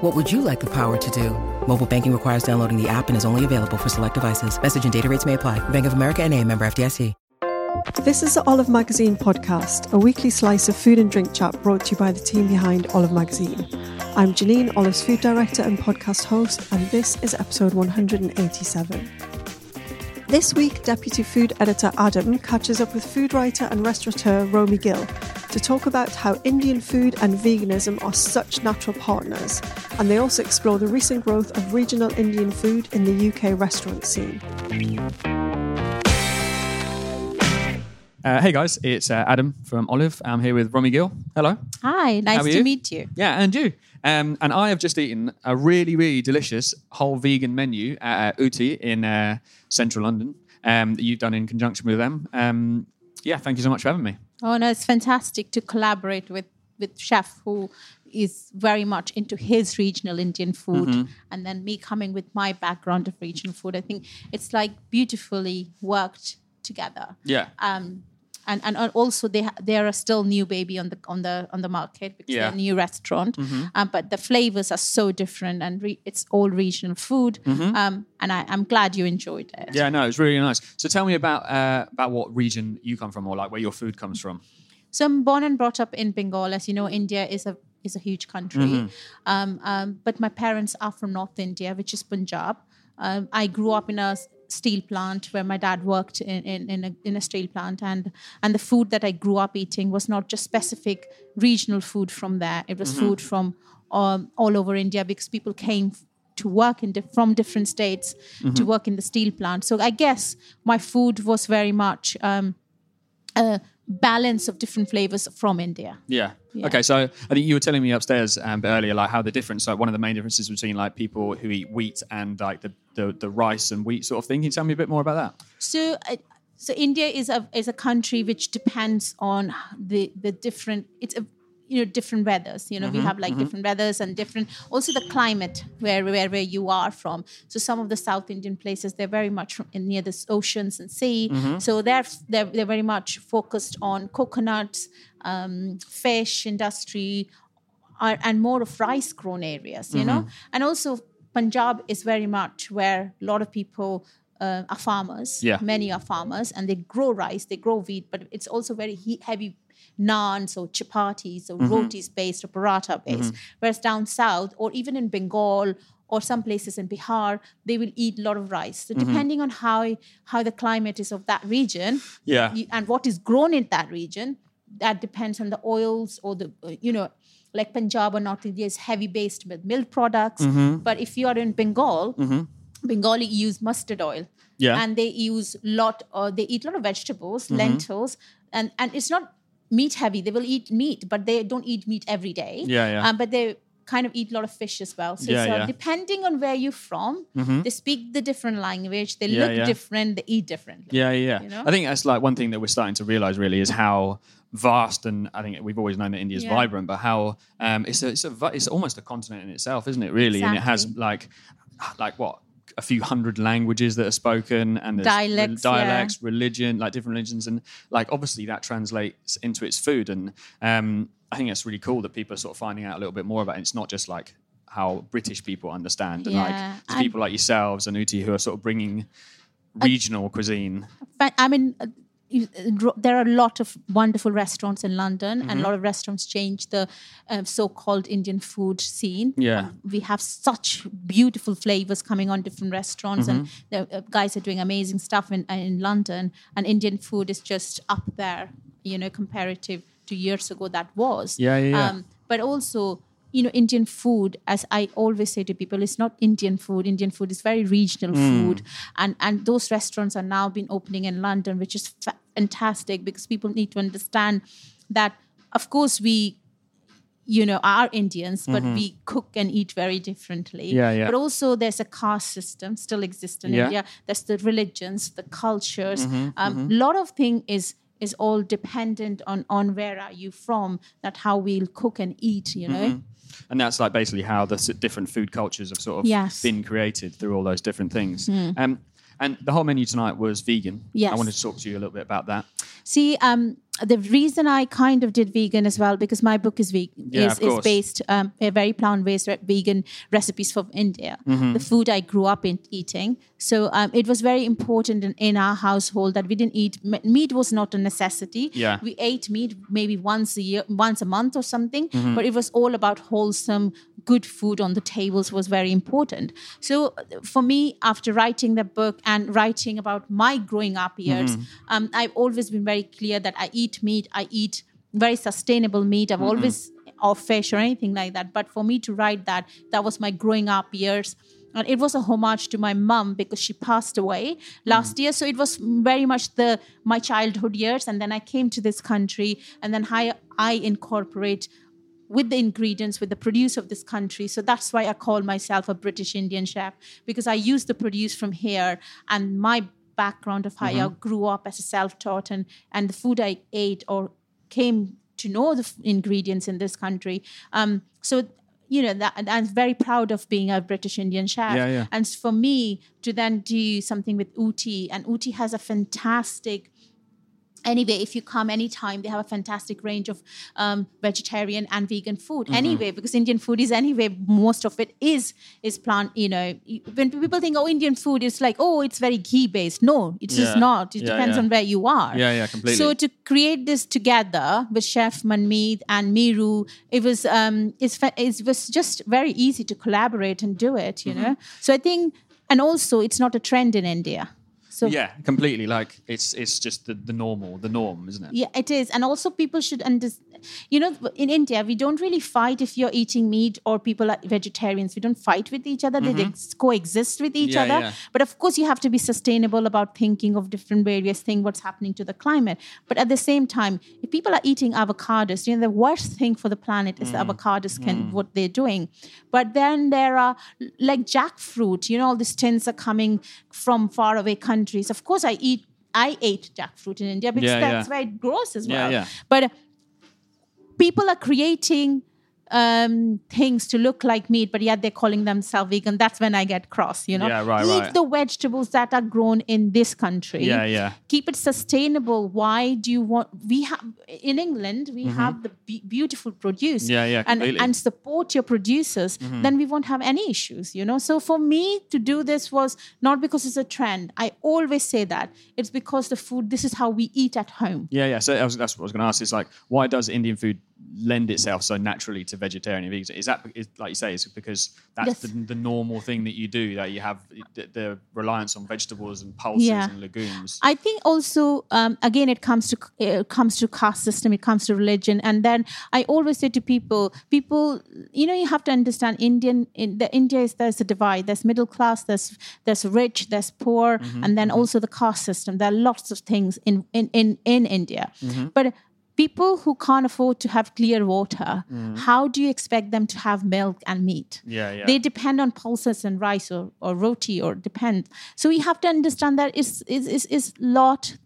What would you like the power to do? Mobile banking requires downloading the app and is only available for select devices. Message and data rates may apply. Bank of America and a member FDIC. This is the Olive Magazine podcast, a weekly slice of food and drink chat brought to you by the team behind Olive Magazine. I'm Janine, Olive's food director and podcast host, and this is episode 187. This week, Deputy Food Editor Adam catches up with food writer and restaurateur Romy Gill to talk about how Indian food and veganism are such natural partners, and they also explore the recent growth of regional Indian food in the UK restaurant scene. Uh, hey guys, it's uh, Adam from Olive. I'm here with Romy Gill. Hello. Hi, nice to you? meet you. Yeah, and you. Um, and I have just eaten a really, really delicious whole vegan menu at uh, Ooty in uh, central London um, that you've done in conjunction with them. Um, yeah, thank you so much for having me. Oh no, it's fantastic to collaborate with with chef who is very much into his regional Indian food, Mm-hmm. and then me coming with my background of regional food. I think it's like beautifully worked together. Yeah. Um, and, and also they they are still new baby on the on the on the market because Yeah. they're a new restaurant, um, but the flavors are so different and re- it's all regional food. Um, and I, I'm glad you enjoyed it. Mm-hmm. Yeah, no, it's really nice. So tell me about uh, about what region you come from, or like where your food comes from. So I'm born and brought up in Bengal. As you know, India is a is a huge country. Mm-hmm. Um, um, but my parents are from North India, which is Punjab. Um, I grew up in a steel plant where my dad worked in, in, in, a, in a steel plant and and the food that I grew up eating was not just specific regional food from there. It was food from um, all over India because people came to work in dif- from different states to work in the steel plant. So I guess my food was very much um, a balance of different flavors from India. Yeah. Yeah. Okay, so I think you were telling me upstairs um, earlier, like how the difference, like one of the main differences between like people who eat wheat and like the, the, the rice and wheat sort of thing. Can you tell me a bit more about that? So, uh, so India is a is a country which depends on the the different. It's a you know different weathers. You know we mm-hmm, have like mm-hmm. different weathers and different also the climate where where where you are from. So some of the South Indian places they're very much in near the oceans and sea. Mm-hmm. So they're they're they're very much focused on coconuts, um, fish industry, are, and more of rice grown areas, you know. And also Punjab is very much where a lot of people uh, are farmers. Yeah. Many are farmers, and they grow rice, they grow wheat, but it's also very he- heavy naans or chapatis or rotis based or paratha based. Whereas down south, or even in Bengal or some places in Bihar, they will eat a lot of rice. So depending on how how the climate is of that region, Yeah. you- and what is grown in that region, that depends on the oils or the uh, you know like Punjab or North India is heavy based with milk products. Mm-hmm. But if you are in Bengal, Bengali use mustard oil. Yeah. And they use lot or they eat a lot of vegetables, Mm-hmm. lentils, and and it's not meat heavy. They will eat meat, but they don't eat meat every day. Yeah, yeah. Um, but they kind of eat a lot of fish as well. So, Yeah, so yeah. Mm-hmm. depending on where you're from, they speak the different language. They Yeah, look different. They eat differently. Yeah, yeah. You know? I think that's like one thing that we're starting to realize really is how vast and I think we've always known that India is vibrant, but how um, it's a, it's a it's almost a continent in itself, isn't it? Really, and it has like like what a few hundred languages that are spoken and there's Dialects, yeah. dialects, religion, like different religions, and like obviously that translates into its food. And um, I think it's really cool that people are sort of finding out a little bit more about it. It's not just like how British people understand, and Yeah, like and- people like yourselves and Ooty who are sort of bringing regional cuisine. But I mean, you- uh, there are a lot of wonderful restaurants in London, Mm-hmm. and a lot of restaurants change the uh, so-called Indian food scene. Yeah. we have such beautiful flavors coming on different restaurants, and Mm-hmm. the uh, guys are doing amazing stuff in in London. And Indian food is just up there, you know, comparative to years ago that was. Yeah, yeah, yeah. Um, but also you know indian food as i always say to people it's not indian food indian food is very regional Hmm. food and and those restaurants are now been opening in london which is fa- fantastic because people need to understand that of course we you know are indians but we cook and eat very differently Mm-hmm. Yeah, yeah. but also there's a caste system still exists in Yeah. india there's the religions the cultures Mm-hmm, a um, lot of thing is is all dependent on on where are you from that how we'll cook and eat you know Mm-hmm. And that's like basically how the different food cultures have sort of Yes. Been created through all those different things. Um, and the whole menu tonight was vegan. I wanted to talk to you a little bit about that. See, um, the reason I kind of did vegan as well because my book is vegan Yeah, is, is based um, a very plant-based re- vegan recipes from India, Mm-hmm. the food I grew up in eating. So um, it was very important in, in our household that we didn't eat me- meat was not a necessity. Yeah. we ate meat maybe once a year, once a month or something, Mm-hmm. but it was all about wholesome, good food on the tables was very important. So for me, after writing the book and writing about my growing up years, Mm-hmm. um, I've always been very clear that I eat meat. I eat very sustainable meat. I've always or fish or anything like that. But for me to write that, that was my growing up years. And it was a homage to my mum because she passed away last year. So it was very much the my childhood years. And then I came to this country, and then I, I incorporate with the ingredients, with the produce of this country. So that's why I call myself a British Indian chef because I use the produce from here and my background of how I grew up as a self-taught and and the food I ate or came to know the f- ingredients in this country. Um, so you know that and I'm very proud of being a British Indian chef. Yeah, yeah. And for me to then do something with Ooty, and Ooty has a fantastic anyway if you come anytime they have a fantastic range of um, vegetarian and vegan food Mm-hmm. anyway because indian food is anyway most of it is is plant you know when people think oh indian food is like oh it's very ghee based no it's just Yeah. not it Yeah, depends yeah. on where you are Yeah, yeah, completely. so to create this together with chef manmeet and miru it was um it's it was just very easy to collaborate and do it you Mm-hmm. know so i think and also it's not a trend in india so Yeah, completely. Like it's it's just the, the normal, the norm, isn't it? yeah, it is. And also, people should understand. You know, in India, we don't really fight if you're eating meat or people are vegetarians. We don't fight with each other. They mm-hmm. ex- coexist with each Yeah, other. yeah. But of course, you have to be sustainable about thinking of different various things, what's happening to the climate. But at the same time, if people are eating avocados, you know, the worst thing for the planet is the avocados can mm-hmm. what they're doing. But then there are like jackfruit. You know, all these tins are coming from far away countries. Of course, I eat. I ate jackfruit in India because Yeah, that's yeah. where it grows as well. yeah. But people are creating um, things to look like meat, but yet they're calling themselves vegan. That's when I get cross, you know. Yeah, right, Eat right. the vegetables that are grown in this country. Yeah, yeah. Keep it sustainable. Why do you want? We have in England, we have the be- beautiful produce. Mm-hmm. Yeah, yeah, and completely. and support your producers. Mm-hmm. Then we won't have any issues, you know. So for me to do this was not because it's a trend. I always say that it's because the food. This is how we eat at home. Yeah, yeah. So was, that's what I was going to ask. Is like, why does Indian food lend itself so naturally to vegetarian and vegan? Is that is, like you say? Is it because that's Yes. the, the normal thing that you do? That you have the, the reliance on vegetables and pulses Yeah. and legumes. I think also um, again it comes to it comes to caste system, it comes to religion, and then I always say to people, people, you know, you have to understand Indian. In the India is there's a divide. There's middle class. There's there's rich. There's poor, mm-hmm, and then mm-hmm. also the caste system. There are lots of things in in in, in India, mm-hmm. but. People who can't afford to have clear water, how do you expect them to have milk and meat? Yeah, yeah. They depend on pulses and rice or, or roti or depend. So we have to understand that is is is is lot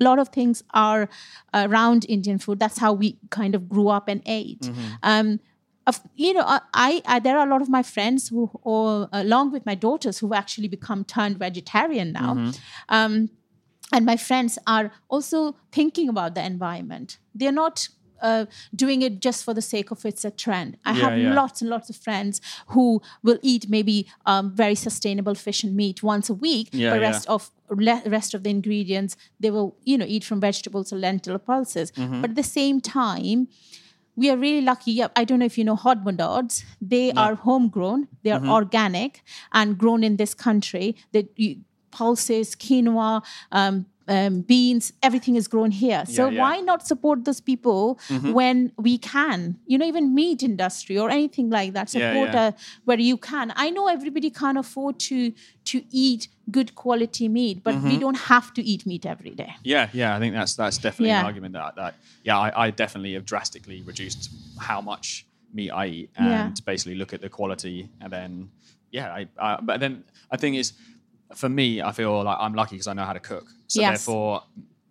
lot of things are around Indian food. That's how we kind of grew up and ate. Mm-hmm. Um, you know I, I there are a lot of my friends who or along with my daughters who've actually become turned vegetarian now um, and my friends are also thinking about the environment they're not uh, doing it just for the sake of it's a trend. I Yeah, have yeah. lots and lots of friends who will eat maybe um, very sustainable fish and meat once a week. Yeah, but yeah. rest of le- rest of the ingredients they will you know eat from vegetables or lentil or pulses. Mm-hmm. But at the same time, we are really lucky. Yeah, I don't know if you know Hodmedods. They are homegrown. They Mm-hmm. are organic and grown in this country. That you, pulses, quinoa. Um, um, beans, everything is grown here. So Yeah, Mm-hmm. yeah. why not support those people when we can? You know, even meat industry or anything like that. Support yeah. Uh, where you can. I know everybody can't afford to to eat good quality meat, but Mm-hmm. we don't have to eat meat every day. Yeah, yeah, I think that's that's definitely an argument that, that yeah, I, I definitely have drastically reduced how much meat I eat and basically look at the quality and then yeah, I uh, but then I think is for me I feel like I'm lucky because I know how to cook, so Yes. therefore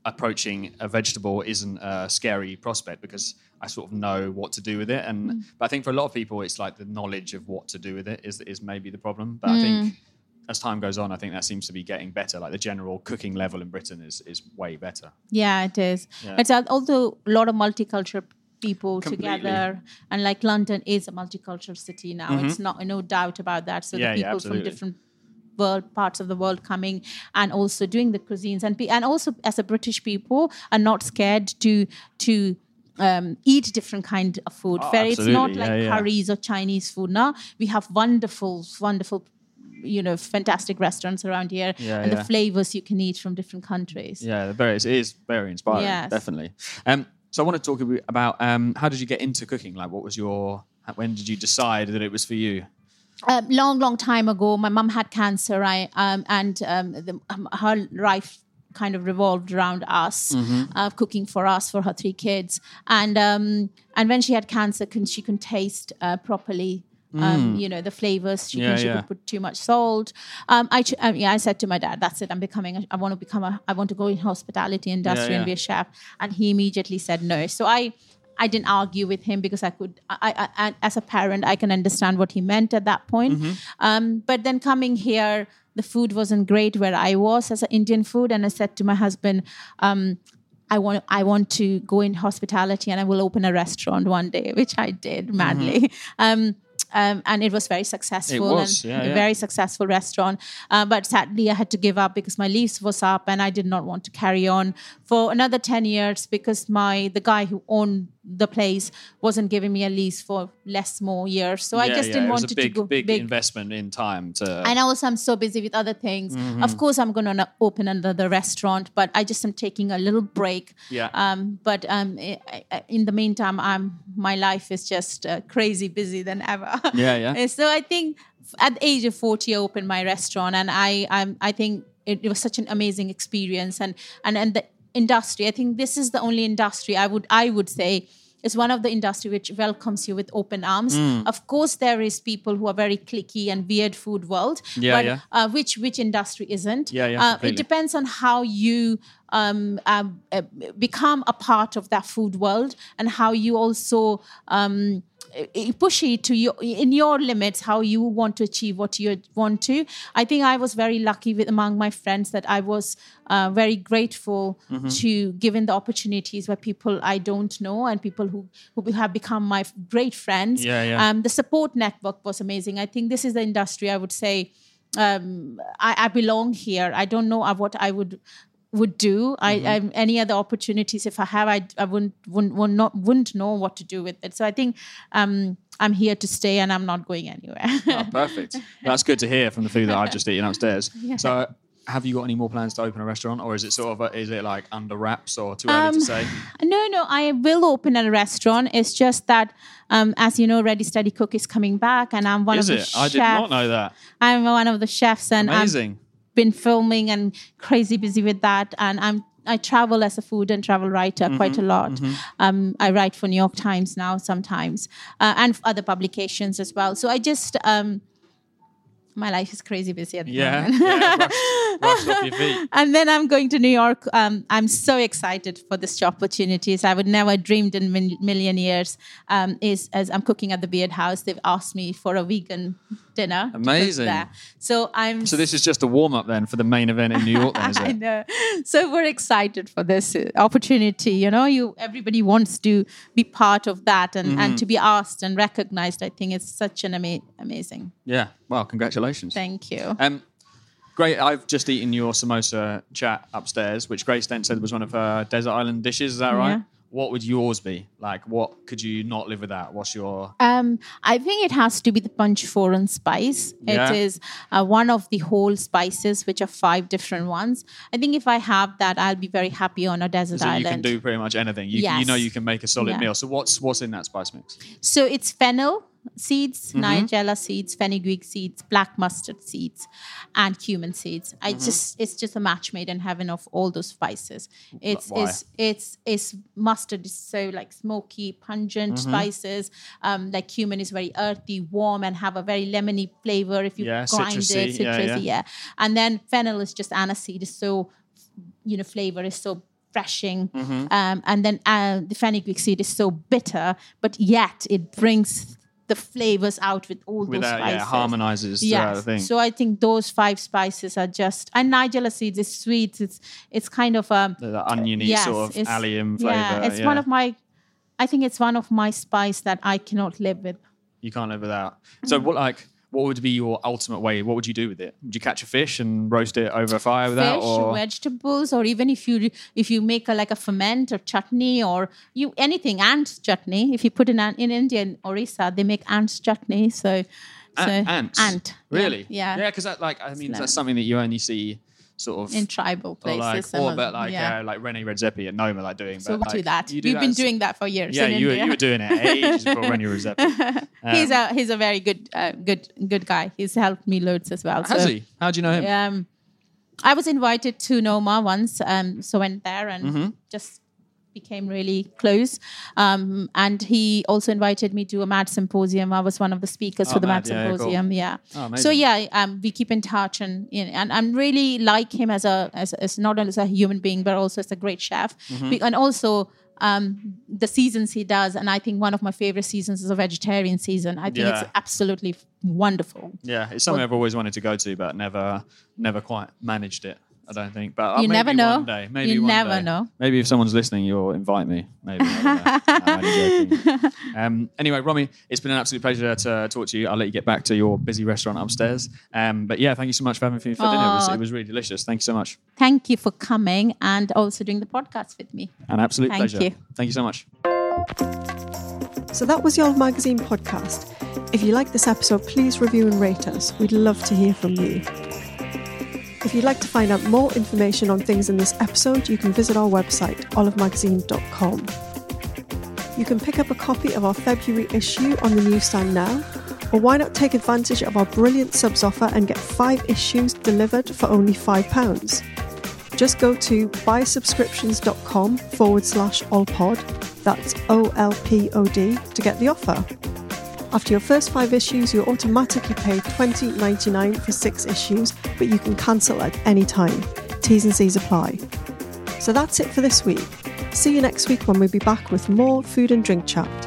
approaching a vegetable isn't a scary prospect because I sort of know what to do with it and Mm. but I think for a lot of people it's like the knowledge of what to do with it is is maybe the problem but I Mm. think as time goes on, I think that seems to be getting better. Like the general cooking level in Britain is is way better. Yeah, it is. Yeah. It's also a lot of multicultural people Completely. together, and like London is a multicultural city now. It's not no doubt about that. So Mm-hmm. Yeah, the yeah, people from different world parts of the world coming and also doing the cuisines and be, and also as a British people are not scared to to um, eat different kind of food. Oh, Very, it's not like Yeah, yeah. curries or Chinese food. Now we have wonderful, wonderful. You know, fantastic restaurants around here, Yeah, and the flavors you can eat from different countries. Yeah, very, it is very inspiring. Yes. Definitely. Um, so I want to talk about um, how did you get into cooking? Like, what was your? When did you decide that it was for you? Um, long, long time ago, my mum had cancer. I um, and um, the, um, her life kind of revolved around us, Mm-hmm. uh, cooking for us for her three kids. And um, and when she had cancer, can she couldn't taste uh, properly. Um, you know the flavors. She, Mm. Yeah, she yeah. would put too much salt. Um, I, ch- um, yeah, I said to my dad, "That's it. I'm becoming. A, I want to become a. I want to go in hospitality industry yeah. and be a chef." And he immediately said no. So I I didn't argue with him because I could. I, I, I as a parent, I can understand what he meant at that point. Mm-hmm. Um, but then coming here, the food wasn't great where I was as an Indian food, and I said to my husband. Um, I want I want to go in hospitality and I will open a restaurant one day, which I did madly. Um, um, and it was very successful was, and yeah, a yeah. very successful restaurant. Uh, but sadly, I had to give up because my lease was up, and I did not want to carry on for another ten years because my the guy who owned the place wasn't giving me a lease for less more years. So I just yeah, didn't it want a big, to go big, investment in time to. and also, I'm so busy with other things. Mm-hmm. Of course, I'm going to open another restaurant, but I just am taking a little break. Yeah. Um, but um, in the meantime, I'm my life is just uh, crazy busy than ever. Yeah, yeah. And so I think at the age of 40, I opened my restaurant, and I, I'm, I think it, it was such an amazing experience, and and and the industry. I think this is the only industry I would I would say is one of the industry which welcomes you with open arms. Mm. Of course, there is people who are very clicky and weird food world, Yeah, but yeah. Uh, which which industry isn't? Yeah, yeah, Uh, it depends on how you um, um, uh, become a part of that food world and how you also. Um, push it to your in your limits how you want to achieve what you want to i think i was very lucky with among my friends that i was uh, very grateful Mm-hmm. to given the opportunities where people i don't know and people who who have become my great friends Yeah, yeah. um, the support network was amazing i think this is the industry i would say um, I, I belong here i don't know what i would would do I, Mm-hmm. I any other opportunities if I have I, I wouldn't wouldn't would not wouldn't know what to do with it so I think um I'm here to stay and I'm not going anywhere Oh, perfect. That's good to hear from the food that I've just eaten upstairs. So, have you got any more plans to open a restaurant, or is it sort of a, is it like under wraps or too early Um, to say? no no I will open a restaurant it's just that um as you know Ready Steady Cook is coming back and I'm one Is of the Is it? I did not know that. I'm one of the chefs and I'm Amazing. Been filming and crazy busy with that. And i'm i travel as a food and travel writer Mm-hmm, quite a lot. Um, i write for new york times now sometimes uh, and other publications as well. So i just um, my life is crazy busy at the Yeah, moment. yeah brush, brush off your feet. and then I'm going to New York. Um, I'm so excited for this opportunities. I would never dreamed in min- million years. Um, is as I'm cooking at the Beard House, they've asked me for a vegan dinner. Amazing. So I'm. So this is just a warm up then for the main event in New York, then, is I know. So we're excited for this uh, opportunity. You know, you everybody wants to be part of that and, Mm-hmm. and to be asked and recognized. I think it's such an ama- amazing. Yeah. Well, congratulations. Thank you. Um, great. I've just eaten your samosa chaat upstairs, which Grace Dent said was one of her desert island dishes. Is that right? Yeah. What would yours be? Like, what could you not live without? What's your? Um, I think it has to be the Panch Phoron spice. Yeah. It is uh, one of the whole spices, which are five different ones. I think if I have that, I'll be very happy on a desert island. You can do pretty much anything. You, you know you can make a solid Yeah. meal. So what's what's in that spice mix? So it's fennel seeds, Mm-hmm. nigella seeds, fenugreek seeds, black mustard seeds, and cumin seeds. I Mm-hmm. just it's just a match made in heaven of all those spices. It's why? it's it's it's mustard is so like smoky, pungent Mm-hmm. spices. Um, like cumin is very earthy, warm, and have a very lemony flavor if you Yeah, grind citrusy, it, yeah, citrusy, yeah. yeah. And then fennel is just aniseed, is so you know flavor is so refreshing Mm-hmm. um, and then uh, the fenugreek seed is so bitter but yet it brings the flavors out with all With those that, spices yeah, harmonizes thing. so i think those five spices are just and nigella seeds is sweet it's it's kind of um the, the oniony yes, sort of allium flavor. yeah it's one of my i think it's one of my spice that i cannot live with you can't live without. Mm. So what like what would be your ultimate way? What would you do with it? Would you catch a fish and roast it over a fire with that, fish, or vegetables, or even if you if you make a like a ferment or chutney or you anything ant chutney. If you put in an, in India in Orissa, they make ant chutney. So, so Ant- ants? ant, Really? yeah, Yeah, because that like I mean that's something that you only see sort of in tribal places. like or but like yeah. uh, like Rene Redzepi at Noma like doing. so but, we do that. you do We've that been as- doing that for years. Yeah, in you were, you were doing it ages before Rene Redzepi. he's a he's a very good uh, good good guy. He's helped me loads as well. Has so, he? How do you know him? Um, I was invited to Noma once, um, so went there and Mm-hmm. just became really close. Um, and he also invited me to a MAD symposium. I was one of the speakers Oh, for the MAD, MAD yeah, yeah, cool. symposium. Yeah. Oh, so yeah, um, we keep in touch, and you know, and I'm really like him as a as, as not only as a human being, but also as a great chef, Mm-hmm. Be- and also. Um, the seasons he does, and I think one of my favorite seasons is a vegetarian season. I think Yeah. it's absolutely wonderful. Yeah, it's something I've always wanted to go to, but never, never quite managed it. I don't think, but uh, You maybe never know. One day, maybe You one never day. know. Maybe if someone's listening, you'll invite me. Maybe. I don't know. No, I'm only joking. um, anyway, Romy, it's been an absolute pleasure to talk to you. I'll let you get back to your busy restaurant upstairs. Um, but yeah, thank you so much for having me for dinner. It was, it was really delicious. Thank you so much. Thank you for coming and also doing the podcast with me. An absolute pleasure. Thank pleasure. you. Thank you so much. So that was the Olive Magazine podcast. If you like this episode, please review and rate us. We'd love to hear from you. If you'd like to find out more information on things in this episode, you can visit our website, olivemagazine.com. You can pick up a copy of our February issue on the newsstand now, or why not take advantage of our brilliant subs offer and get five issues delivered for only £5? Just go to buysubscriptions.com forward slash olpod, that's O L P O D, to get the offer. After your first five issues, you're automatically paid $20.99 for six issues, but you can cancel at any time. T's and C's apply. So that's it for this week. See you next week when we'll be back with more food and drink chat.